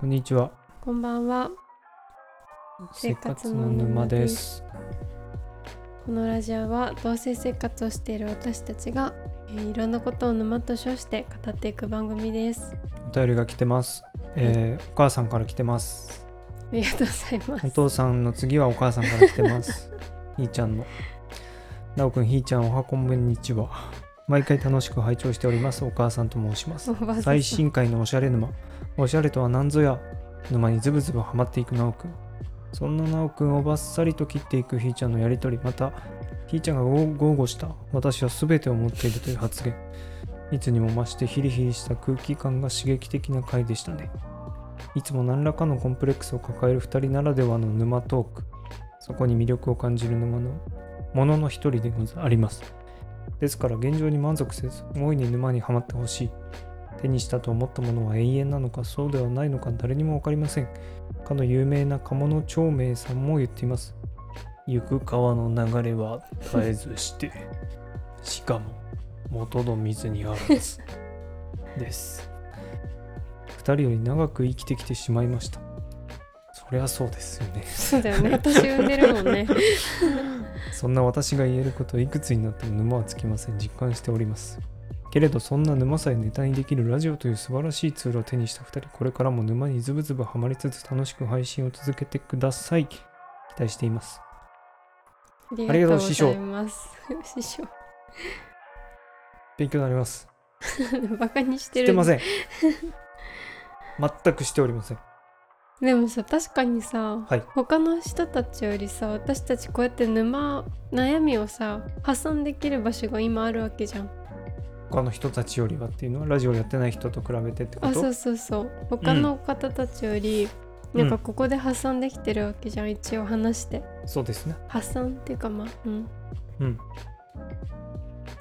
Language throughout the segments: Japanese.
こんにちは。こんばんは。生活の沼です。このラジオは同性生活をしている私たちが、えーいろんなことを沼と称して語っていく番組です。お便りが来てます。えーお母さんから来てます。ありがとうございます。お父さんの次はお母さんから来てます。ひーちゃんの。なおくん、ひーちゃん、おはこんにちは。毎回楽しく拝聴しております。お母さんと申します最新回のおしゃれ沼。おしゃれとは何ぞや。沼にズブズブハマっていくなおくん。そんななおくんをバッサリと切っていくひーちゃんのやりとり、また、ひーちゃんが豪語した。私は全てを持っているという発言。いつにも増してヒリヒリした空気感が刺激的な回でしたね。いつも何らかのコンプレックスを抱える2人ならではの沼トーク。そこに魅力を感じる沼のものの一人でござあります。ですから現状に満足せず、大いに沼にはまってほしい。手にしたと思ったものは永遠なのかそうではないのか誰にもわかりません。かの有名な鴨の長明さんも言っています。行く川の流れは絶えずして、しかも元の水にあらず。です。二人より長く生きてきてしまいました。そりゃそうですよね。そうだよね。私産んでるもんね。そんな私が言えることいくつになっても沼はつきません。実感しております。けれどそんな沼さえネタにできるラジオという素晴らしいツールを手にした2人、これからも沼にズブズブハマりつつ楽しく配信を続けてください。期待しています。ありがとうございます。師匠。勉強になります。バカにしてる。してません。全くしておりません。でもさ、確かにさ、はい。他の人たちよりさ、私たちこうやって沼、悩みをさ、発散できる場所が今あるわけじゃん。他の人たちよりはっていうのはラジオやってない人と比べてってこと？あそうそうそう。他の方たちより、うん。なん。かここで発散できてるわけじゃん一応話して。そうですね。発散っていうかまあうん。うん。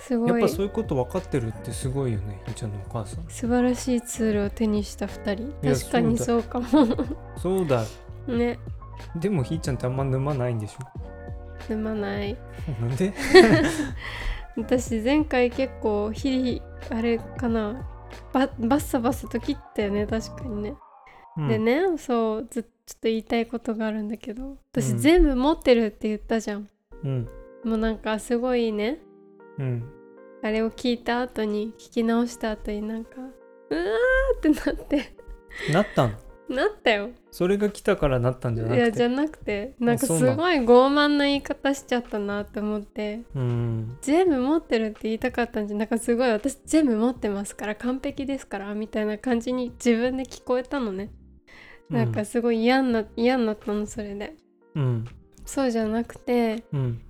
すごい。やっぱそういうこと分かってるってすごいよね、ひーちゃんのお母さん。素晴らしいツールを手にした2人。確かにそそうかも。そうだ。ね。でもひーちゃんってあんま沼ないんでしょ？沼ない。なんで？私前回結構ヒリあれかな。ババッサバサと切ったよね確かにね、うん。でねそうずちょっと言いたいことがあるんだけど私うん。全部持ってるって言ったじゃん、うん。もうなんかすごいねうん。あれを聞いた後に聞き直した後になんかうわーってなって。なったの？なったよ。それが来たからなったんじゃなくて？いやじゃなくて。なんかすごい傲慢な言い方しちゃったなって思って。うん。全部持ってるって言いたかったんじゃなんかすごい私全部持ってますから。完璧ですからみたいな感じに自分で聞こえたのね。なんかすごい嫌にな嫌になったのそれで。うん。そうじゃなくてうん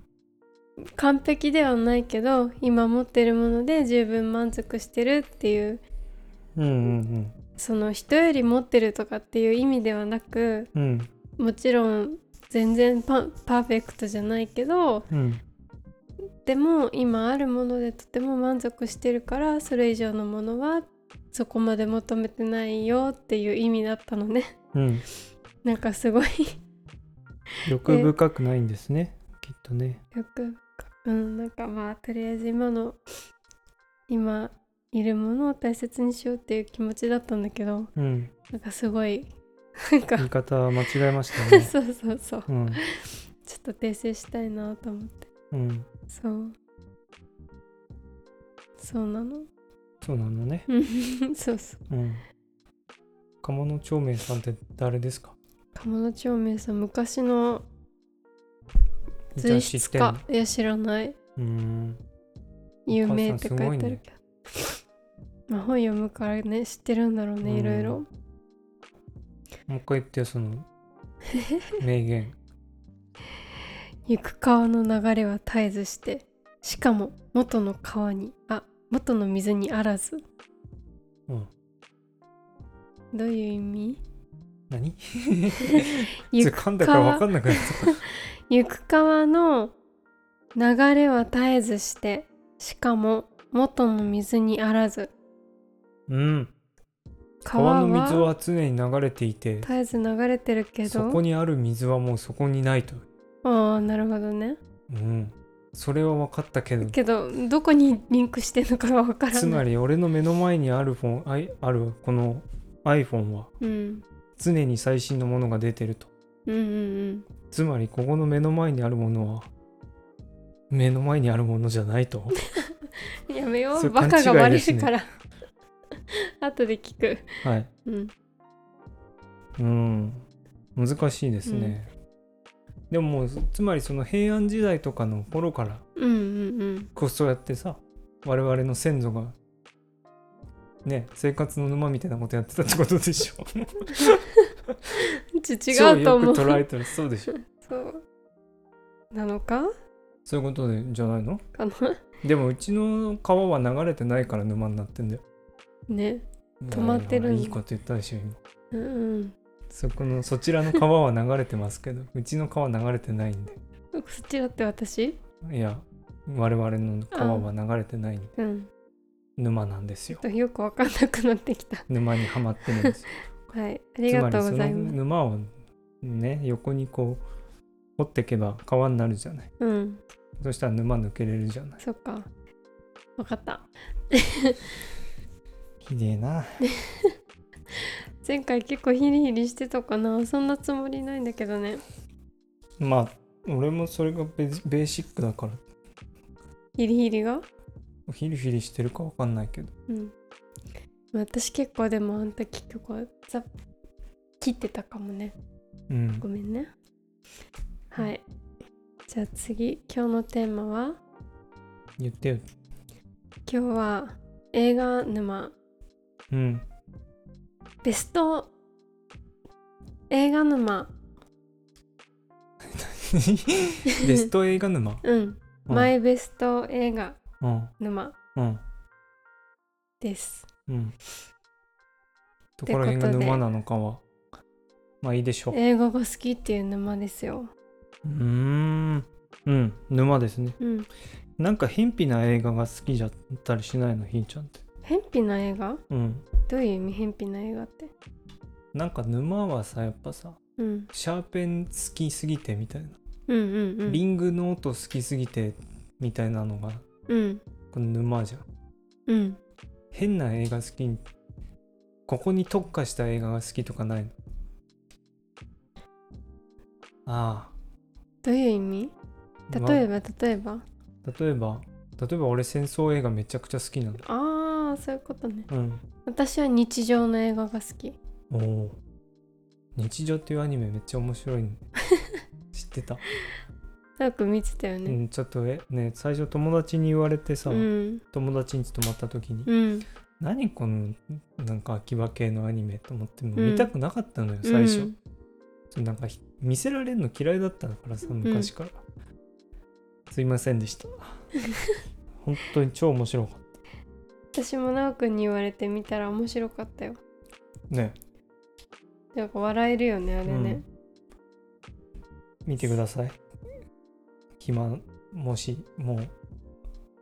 完璧ではないけど今持ってるもので十分満足してるっていううんうんその人より持ってるとかっていう意味ではなくうん。もちろん全然パパーフェクトじゃないけどうん。でも今あるものでとても満足してるからそれ以上のものはそこまで求めてないよっていう意味だったのね。うん。なんかすごい。欲深くないんですねきっとね。よくうんなんかまあとりあえず今の今いるものを大切にしようっていう気持ちだったんだけどうん。なんかすごいなんか言い方間違えましたね。そうそうそう。うん。ちょっと訂正したいなと思って。うん。そう。そうなの？そうなのね。うん。そうそう。うん。鴨の長明さんって誰ですか？鴨の長明さん昔の随筆知ってんの？家いや知らない。うん。有名って書いてあるけど、まあ、本読むからね知ってるんだろうねうん。いろいろもう一回言ってよその。名言。行く川の流れは絶えずしてしかも元の川にあ元の水にあらず。うん。どういう意味？何？行噛んだから分かんなくなっ 行く川の流れは絶えずしてしかも元の水にあらず。たうん。川の水は常に流れていて絶えず流れてるけど。そこにある水はもうそこにないと。ああなるほどね。うん。それは分かったけど。けどどこにリンクしてんのかがわからない。つまり俺の目の前にあるフォンあいあるこの iPhone は。うん常に最新のものが出てると。うんうんつまりここの目の前にあるものは目の前にあるものじゃないと。うんやめよそうれバカがバレるから。後で聞く。はい。うん。うん。難しいですね、でももうつまりその平安時代とかの頃からうんうんうん。こうそうやってさ我々の先祖がね生活の沼みたいなことやってたってことでしょ。ち超違うと思う。よく捉えたらそうでしょ。そう。なのか？そういうことでじゃないの？かな？でもうちの川は流れてないから沼になってんだよ。ね。止まってるいいこと言ったでしょ今。うんうん。そこのそちらの川は流れてますけどうちの川流れてないんで。そっちだって私？いや我々の川は流れてないうん沼なんですよ。よくわかんなくなってきた。沼にはまってるんですよ。はいありがとうございつまりそのます沼をね横にこう掘っていけば川になるじゃない。うん。そしたら沼抜けれるじゃない。そっか。わかった。ひでえな。前回結構ヒリヒリしてたかな。そんなつもりないんだけどね。まあ俺もそれがベベーシックだから。ヒリヒリが？ヒリヒリしてるかわかんないけど。うん。私結構でもあんた結局ザ切ってたかもね。うん。ごめんね。はい。じゃあ次今日のテーマは？言ってよ。今日は映画沼。うん。ベスト？映画沼。ベスト映画沼？うん、うん。マイベスト映画。うん沼うん。です。うん。どこら辺が沼なのかは。まあいいでしょう。映画が好きっていう沼ですよ。うーん。うん。沼ですね。うん。なんか偏僻な映画が好きじゃったりしないの？ひーちゃんって。偏僻な映画？うん。どういう意味？偏僻な映画って？なんか沼はさやっぱさうん。シャーペン好きすぎてみたいな、うんうんうん。リングノート好きすぎてみたいなのがうん。この沼じゃん。うん。変な映画好きにここに特化した映画が好きとかないの？あどういう意味？あ例えば例えば？ま例えば？例えば俺戦争映画めちゃくちゃ好きなの。ああそういうことね。うん。私は日常の映画が好き。おお日常っていうアニメめっちゃ面白いの 知ってた、よく見てたようねん、ちょっとえね最初友達に言われてさ、うん。友達に泊まった時に、うん。何このなんか秋葉系のアニメと思ってもうん。見たくなかったのよ、最初、うん。なんかひ見せられるの嫌いだったからさ昔から、すいませんでした。本当に超面白かっ私も奈くんに言われてみたら面白かったよ。たね。なんか笑えるよねあれね、うん。見てください暇もしもう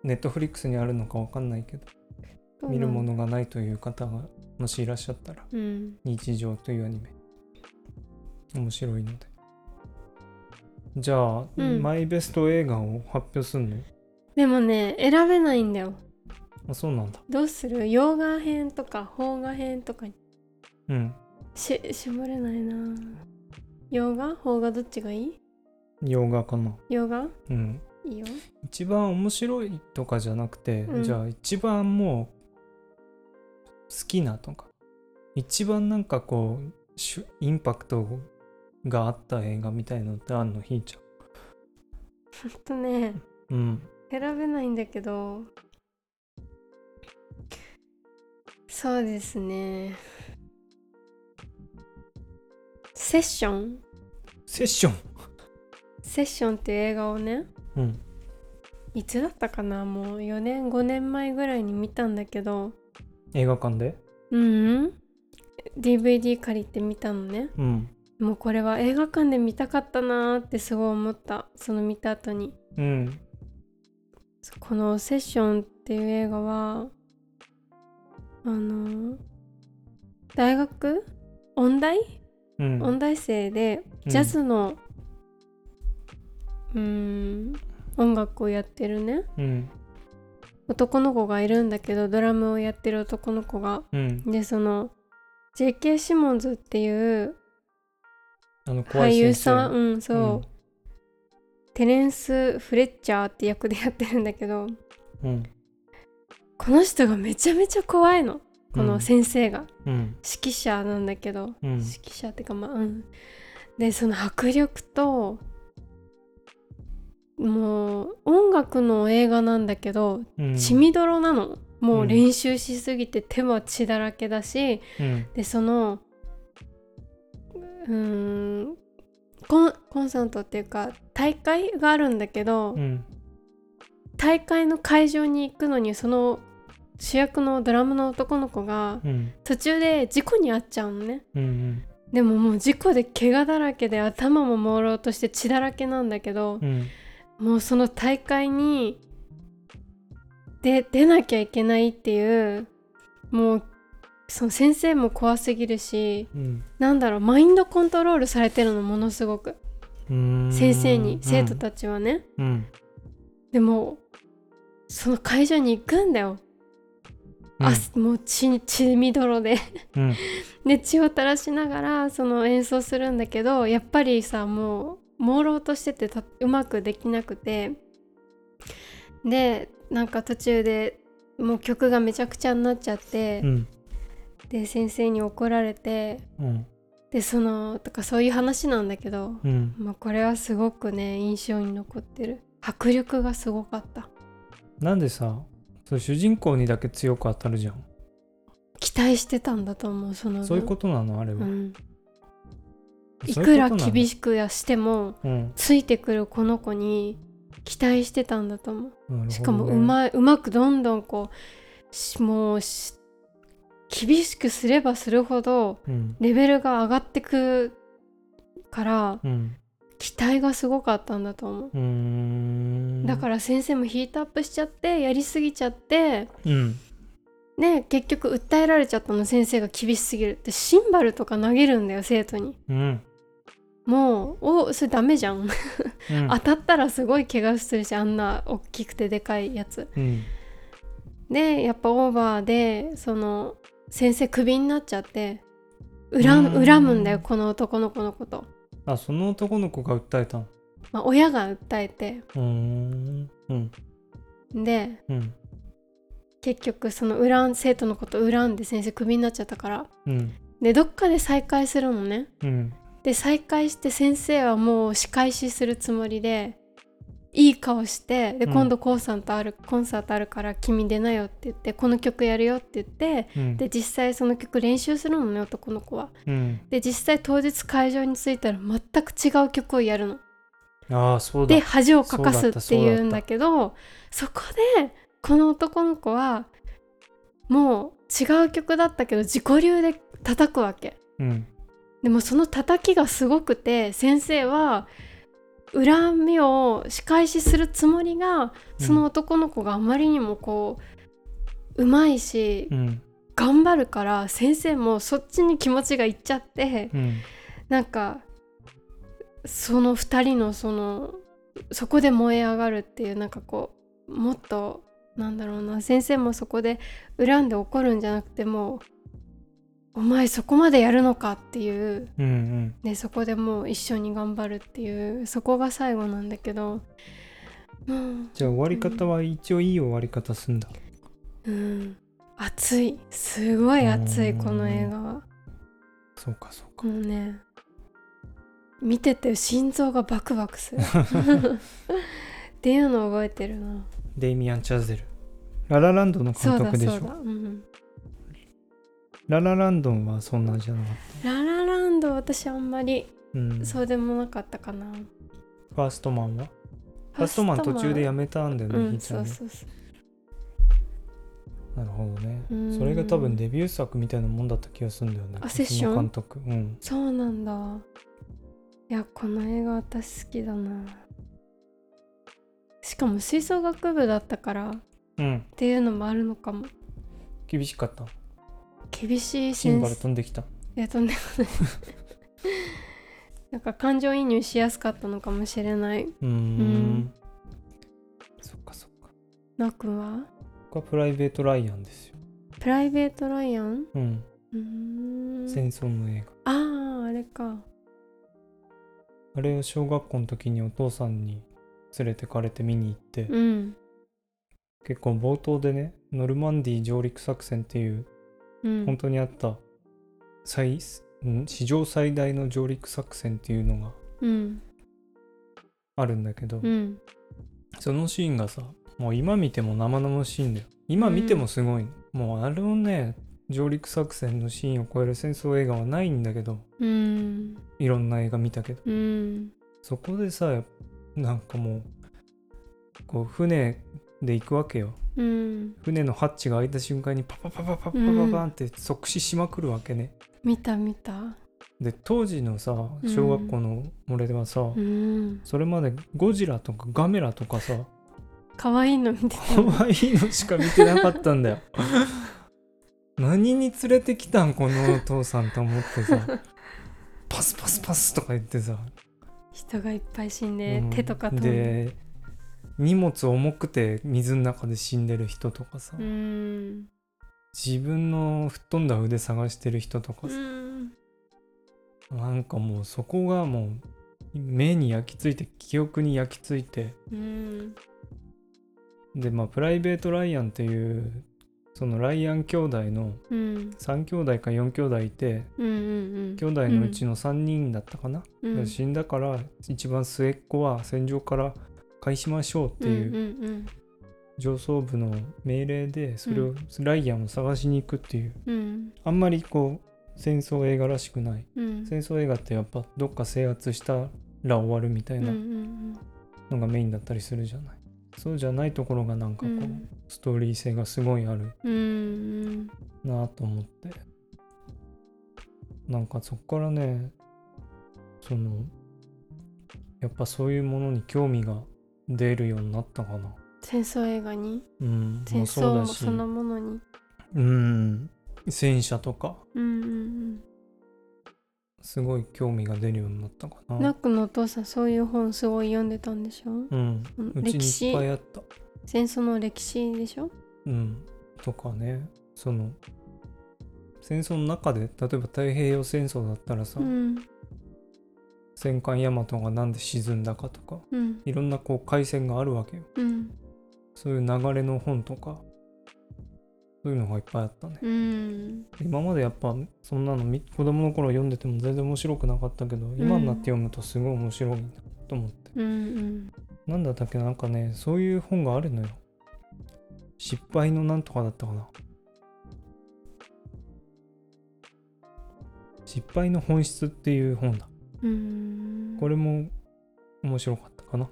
ネットフリックスにあるのかわかんないけど見るものがないという方がもしいらっしゃったらうん。日常というアニメ。面白いので。じゃあ、うん。マイベスト映画を発表すんの？でもね選べないんだよ。あそうなんだ。どうする？洋画編とか邦画編とか。にうん。し絞れないな。洋画？邦画どっちがいい？洋画かな。洋画？うん。いいよ。一番面白いとかじゃなくて、うん。じゃあ一番もう好きなとか。一番なんかこうしゅインパクトがあった映画みたいのってあんの？ひーちほん。とねゃんうん。選べないんだけど。そうですね。セッション。セッション？セッションっていう映画をねうん。いつだったかな？もう4年5年前ぐらいに見たんだけど。映画館で？うん。うん DVD 借りて見たのね。うん。もうこれは映画館で見たかったなーってすごい思った。その見た後に。うん。この「セッション」っていう映画はあの大学？音大？うん。音大生でジャズのうーん。音楽をやってるね。うん。男の子がいるんだけどドラムをやってる男の子が。うん。でその J.K. シモンズっていう俳優さん？うんそう、うん。テレンス・フレッチャーって役でやってるんだけどうん。この人がめちゃめちゃ怖いの。この先生が、うん。指揮者なんだけど、うん。指揮者ってかまあうん。でその迫力ともう音楽の映画なんだけどうん。血みどろなの、もううん練習しすぎて手は血だらけだし、うん。でそのうーんコンコンサートっていうか大会があるんだけど、うん。大会の会場に行くのにその主役のドラムの男の子がうん。途中で事故に遭っちゃうのね。うん。でももう事故で怪我だらけで頭も朦朧として血だらけなんだけどう、んもうその大会にで出なきゃいけないっていうもうその先生も怖すぎるしうん。なんだろうマインドコントロールされてるのものすごく。うん。先生に生徒たちはね、うん。でもその会場に行くんだよ、うん。あもう血血みどろで。うん。で血を垂らしながらその演奏するんだけどやっぱりさもう朦朧としててたうまくできなくて。でなんか途中でもう曲がめちゃくちゃになっちゃって、うん。で先生に怒られて。うん。でそのとかそういう話なんだけど、うん。まあ、これはすごくね印象に残ってる。迫力がすごかった。なんでさそう主人公にだけ強く当たるじゃん。期待してたんだと思うその分。そういうことなのあれは、うん、いくら厳しくやしてもうん。ついてくるこの子に期待してたんだと思う。ね。しかもうまいうまくどんどんこうしもうし厳しくすればするほどうん。レベルが上がってくからうん。期待がすごかったんだと思う。だから先生もヒートアップしちゃってやりすぎちゃってうん。ね結局訴えられちゃったの先生が厳しすぎる。ってシンバルとか投げるんだよ生徒に。うんもうおそれダメじゃん。うん。当たったらすごい怪我するしあんな大きくてでかいやつ。うん。でやっぱオーバーでその先生クビになっちゃって恨うん。む恨むんだよこの男の子のこと、あその男の子が訴えたの？まあ、親が訴えて。うーん。うん。でうん。結局その恨ん生徒のこと恨んで先生クビになっちゃったから。うん。でどっかで再会するのね。うんで再会して先生はもう仕返しするつもりでいい顔してでうん。今度コンサートある、コンサートあるから君出なよって言ってこの曲やるよって言ってうん。で実際その曲練習するのね男の子は。うん。で実際当日会場に着いたら全く違う曲をやるの。ああそうだ。で恥をかかすっていうんだけどそこでこの男の子はもう違う曲だったけど自己流で叩くわけ。うんでもその叩きがすごくて先生は恨みを仕返しするつもりがその男の子があまりにもこううまいしうん。頑張るから先生もそっちに気持ちがいっちゃってうん。なんかその2人のそのそこで燃え上がるっていうなんかこうもっとなんだろうな先生もそこで恨んで怒るんじゃなくてもうお前そこまでやるのかっていう。うんうん。でそこでもう一緒に頑張るっていう。そこが最後なんだけど。うん、じゃあ終わり方は一応いい終わり方すんだ。うん、熱い。すごい熱うん。いこの映画は。そうかそうか。もうね見てて心臓がバクバクする。っていうのを覚えてるな。デイミアン・チャゼル。ララランドのそうだ監督でしょ。そうだ、うん、ララランドンはそんなんじゃなかっララランド私あんまりたうん。そうでもなかったかな。ファーストマンは？ファーストマン途中でやめたんだよね、うんひーちゃんね。そうそうそう。なるほどね。うん。それが多分デビュー作みたいなもんだった気がするんだよねあセッション？監督。うん。そうなんだ。いやこの映画私好きだな。しかも吹奏楽部だったからっうん。ていうのもあるのかも。厳しかった？厳しいシンバル生飛んできた。いやとんでもないなんか感情移入しやすかったのかもしれない。うーん。ん。そっかそっか。なくんは？僕はプライベート・ライアンですよ。プライベート・ライアン？うん。うーん。戦争の映画。あああれか。あれを小学校の時にお父さんに連れてかれて見に行って、うん。結構冒頭でねノルマンディー上陸作戦っていううん。本当にあった。最ん史上最大の上陸作戦っていうのがうん。あるんだけど、うん。そのシーンがさもう今見ても生々しいんだよ。今見てもすごいの、もうあれをね上陸作戦のシーンを超える戦争映画はないんだけどうん。いろんな映画見たけど。うん。そこでさやなんかもうこう船で行くわけようん。船のハッチが開いた瞬間にパパパパパパパパンって即死しまくるわけね、見た見たで当時のさ小学校の俺ではさ、うんそれまでゴジラとかガメラとかさ可愛いの見てた可愛いのしか見てなかったんだよ何に連れてきたんこのお父さんと思ってさパスパスパスとか言ってさ、人がいっぱい死んで、手とか飛んで荷物重くて水の中で死んでる人とかさ、うん。自分の吹っ飛んだ腕探してる人とかうさ、ん。なんかもうそこがもう目に焼き付いて記憶に焼き付いて。うん。でまあプライベート・ライアンっていうそのライアン兄弟のうん。3兄弟か4兄弟いてうんうん兄弟のうちの3人だったかな、うん。死んだから一番末っ子は戦場から返しましょうっていう上層部の命令でそれを、ライアンを探しに行くっていう。うん。あんまりこう戦争映画らしくない。うん。戦争映画ってやっぱどっか制圧したら終わるみたいなんのがメインだったりするじゃない、そうじゃないところがなんかこう、うん。ストーリー性がすごいあるなと思って。なんかそっからねそのやっぱそういうものに興味が出るようになったかな。戦争映画に？うん戦争もそのものに？うん。戦車とか。うんうんすごい興味が出るようになったかな。うんナックのお父さんそういう本すごい読んでたんでしょ？うん。うん。うちにいっ歴史ぱいあった。戦争の歴史でしょ？うん。とかね。その戦争の中で例えば太平洋戦争だったらさ、うん戦艦大和がなんで沈んだかとかうん。いろんなこう回線があるわけよ。うん。そういう流れの本とかそういうのがいっぱいあったね。うん。今までやっぱそんなのみ子供の頃読んでても全然面白くなかったけど、今になって読むとすごい面白いなと思って。うんうん。なんだったっけなんかねそういう本があるのよ。失敗のなんとかだったかな。失敗の本質っていう本だ。うんこれも面白かったかな。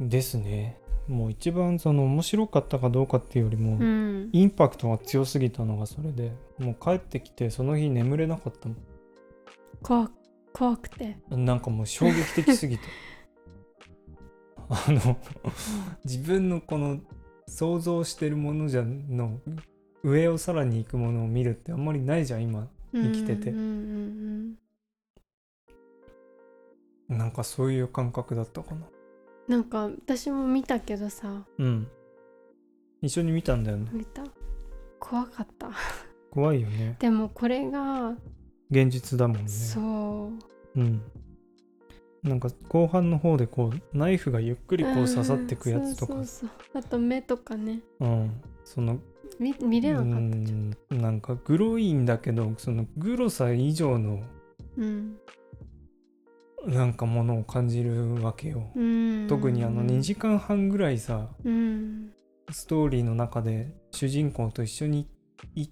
ですね。もう一番その面白かったかどうかっていうよりも、うん。インパクトが強すぎたのがそれでもう帰ってきてその日眠れなかったも怖怖くて。んなんかもう衝撃的すぎて。あの自分のこの想像してるものじゃの上をさらに行くものを見るってあんまりないじゃん今生きてて。うんうんうん。なんかそういう感覚だったかな。なんか私も見たけどさ。うん。一緒に見たんだよね。見た。怖かった。怖いよね。でもこれが。現実だもんね。そう。うん。なんか後半の方でこうナイフがゆっくりこう刺さってくやつとか。うんそうそうそう。あと目とかね。うん。その見見れなかった。じゃん。うんなんかグロいんだけどそのグロさ以上のうんなんかものを感じるわけよ、うん。特にあの2時間半ぐらいさうん。ストーリーの中で主人公と一緒にい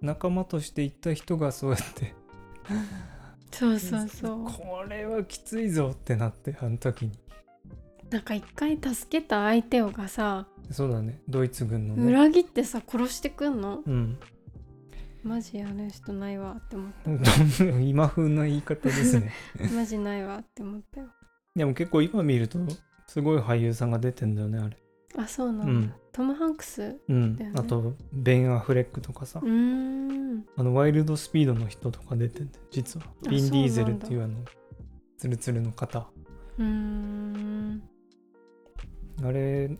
仲間として行った人がそうやって。そうそうそう。これはきついぞってなってあの時になんか一回助けた相手をがさそうだね。ドイツ軍のね。裏切ってさ殺してくんの？うん。マジある人ないわって思っ 今風な言い方ですね。た マジないわって思ったよ。でも結構今見るとすごい俳優さんが出てんだよねあれ。あそうなんだ、うん。トム・ハンクスうん、あとベン・アフレックとかさ、うーん。あのワイルドスピードの人とか出てんだよ実は。あビン・ディーゼルっていうあのツルツルの方。うーんあれ好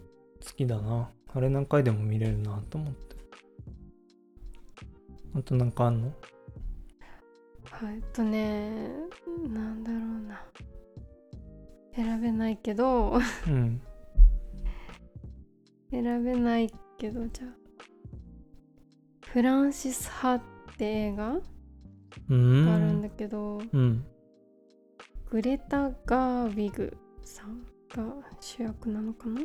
きだな。あれ何回でも見れるなと思って。あとなんかあんの？はいえっとねなんだろうな。選べないけど。うん。選べないけどじゃあ。フランシス・ハって映画あるんんだけど、うん。グレタ・ガーウィグさんが主役なのかな、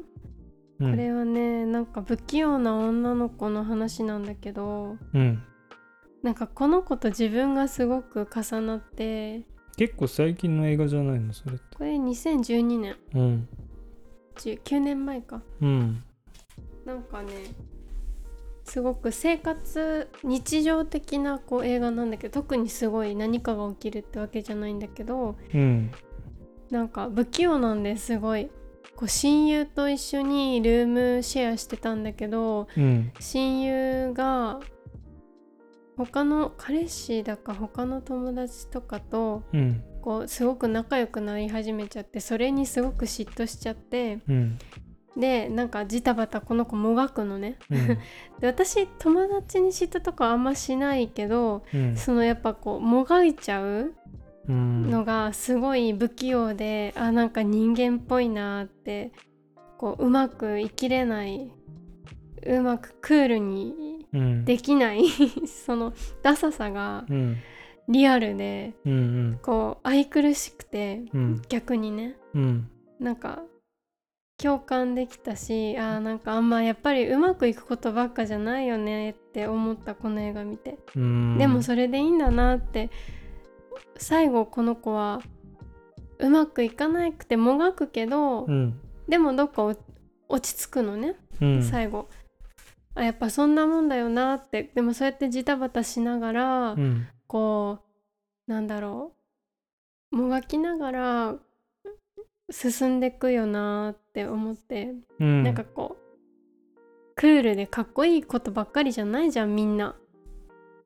うん。これはねなんか不器用な女の子の話なんだけどうん。なんかこの子と自分がすごく重なって結構最近の映画じゃないのそれって？これ2012年うん。19年前か。うん。なんかねすごく生活日常的なこう映画なんだけど特にすごい何かが起きるってわけじゃないんだけどうんなんか不器用なんですごい。こう親友と一緒にルームシェアしてたんだけどうん。親友が他の彼氏だか他の友達とかとうん。こうすごく仲良くなり始めちゃってそれにすごく嫉妬しちゃってうん。でなんかジタバタこの子もがくのね。うん。で私友達に嫉妬とかあんましないけどうん。そのやっぱこうもがいちゃううんのがすごい不器用であなんか人間っぽいなってこううまく生きれないうまくクールにうん。できない そのダサさがうん。リアルでうんうん。こう愛くるしくてうん。逆にね。うん。なんか共感できたしあーなんかあんまやっぱりうまくいくことばっかじゃないよねって思ったこの映画見て、うん。でもそれでいいんだなって最後この子はうまくいかなくてもがくけど、うん。でもどっかお落ち着くのね、うん。最後。あやっぱそんなもんだよなって。でもそうやってジタバタしながら、うん。こうなんだろうもがきながら進んでくよなって思って、うん。なんかこうクールでかっこいいことばっかりじゃないじゃんみんな。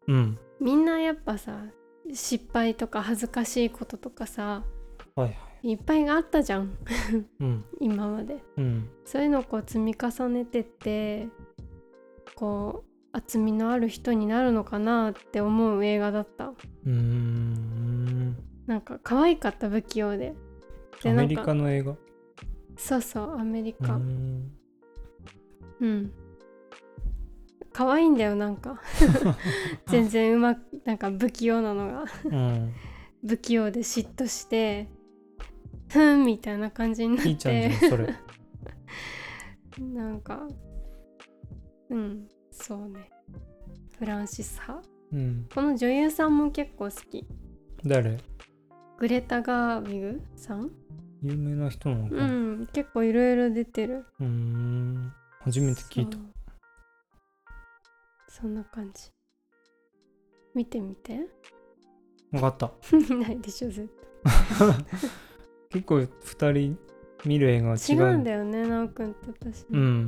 うん。みんなやっぱさ失敗とか恥ずかしいこととかさはいはい。いっぱいあったじゃん。うん。今まで。うん。そういうのをこう積み重ねてってこう厚みのある人になるのかなって思う映画だった。うーん。なんか可愛かった不器用で。でアメリカの映画？そうそうアメリカ。ん。うん可愛いんだよなんか。全然うまくなんか不器用なのが。うん。不器用で嫉妬してふんみたいな感じになっいいちゃんじゃんてそれ。なんかうんそうね。フランシス派。うん。この女優さんも結構好き。誰？グレタ・ガーウィグさん？有名な人なのかうなん結構いろいろ出てる。うーん。初めて聞いたそんな感じ。見てみて。分かった。見ないでしょ絶 結構2人見る映画は違対違ううんだよねなおくんと私。うん。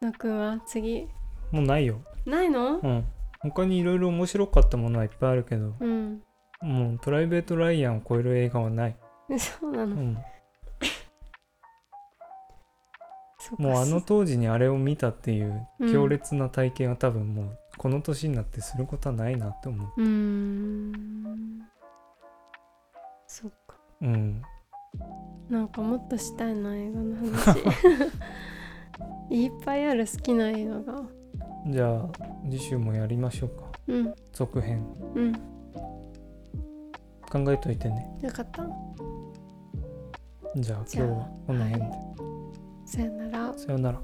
なおくんは次。もうないよ。ないの？うん。他にいろいろ面白かったものはいっぱいあるけどうん。もうプライベート・ライアンを超える映画はない、そうなの、うん、もうあの当時にあれを見たっていううん。強烈な体験は多分もうこの年になってすることはないなって思う。うーん。そっか。うん。なんかもっとしたいな映画の話。いっぱいある好きな映画が。じゃあ次週もやりましょうか。うん。続編。うん。考えといてね。よかった。じゃあ今日はこの辺で、さよなら。さよなら。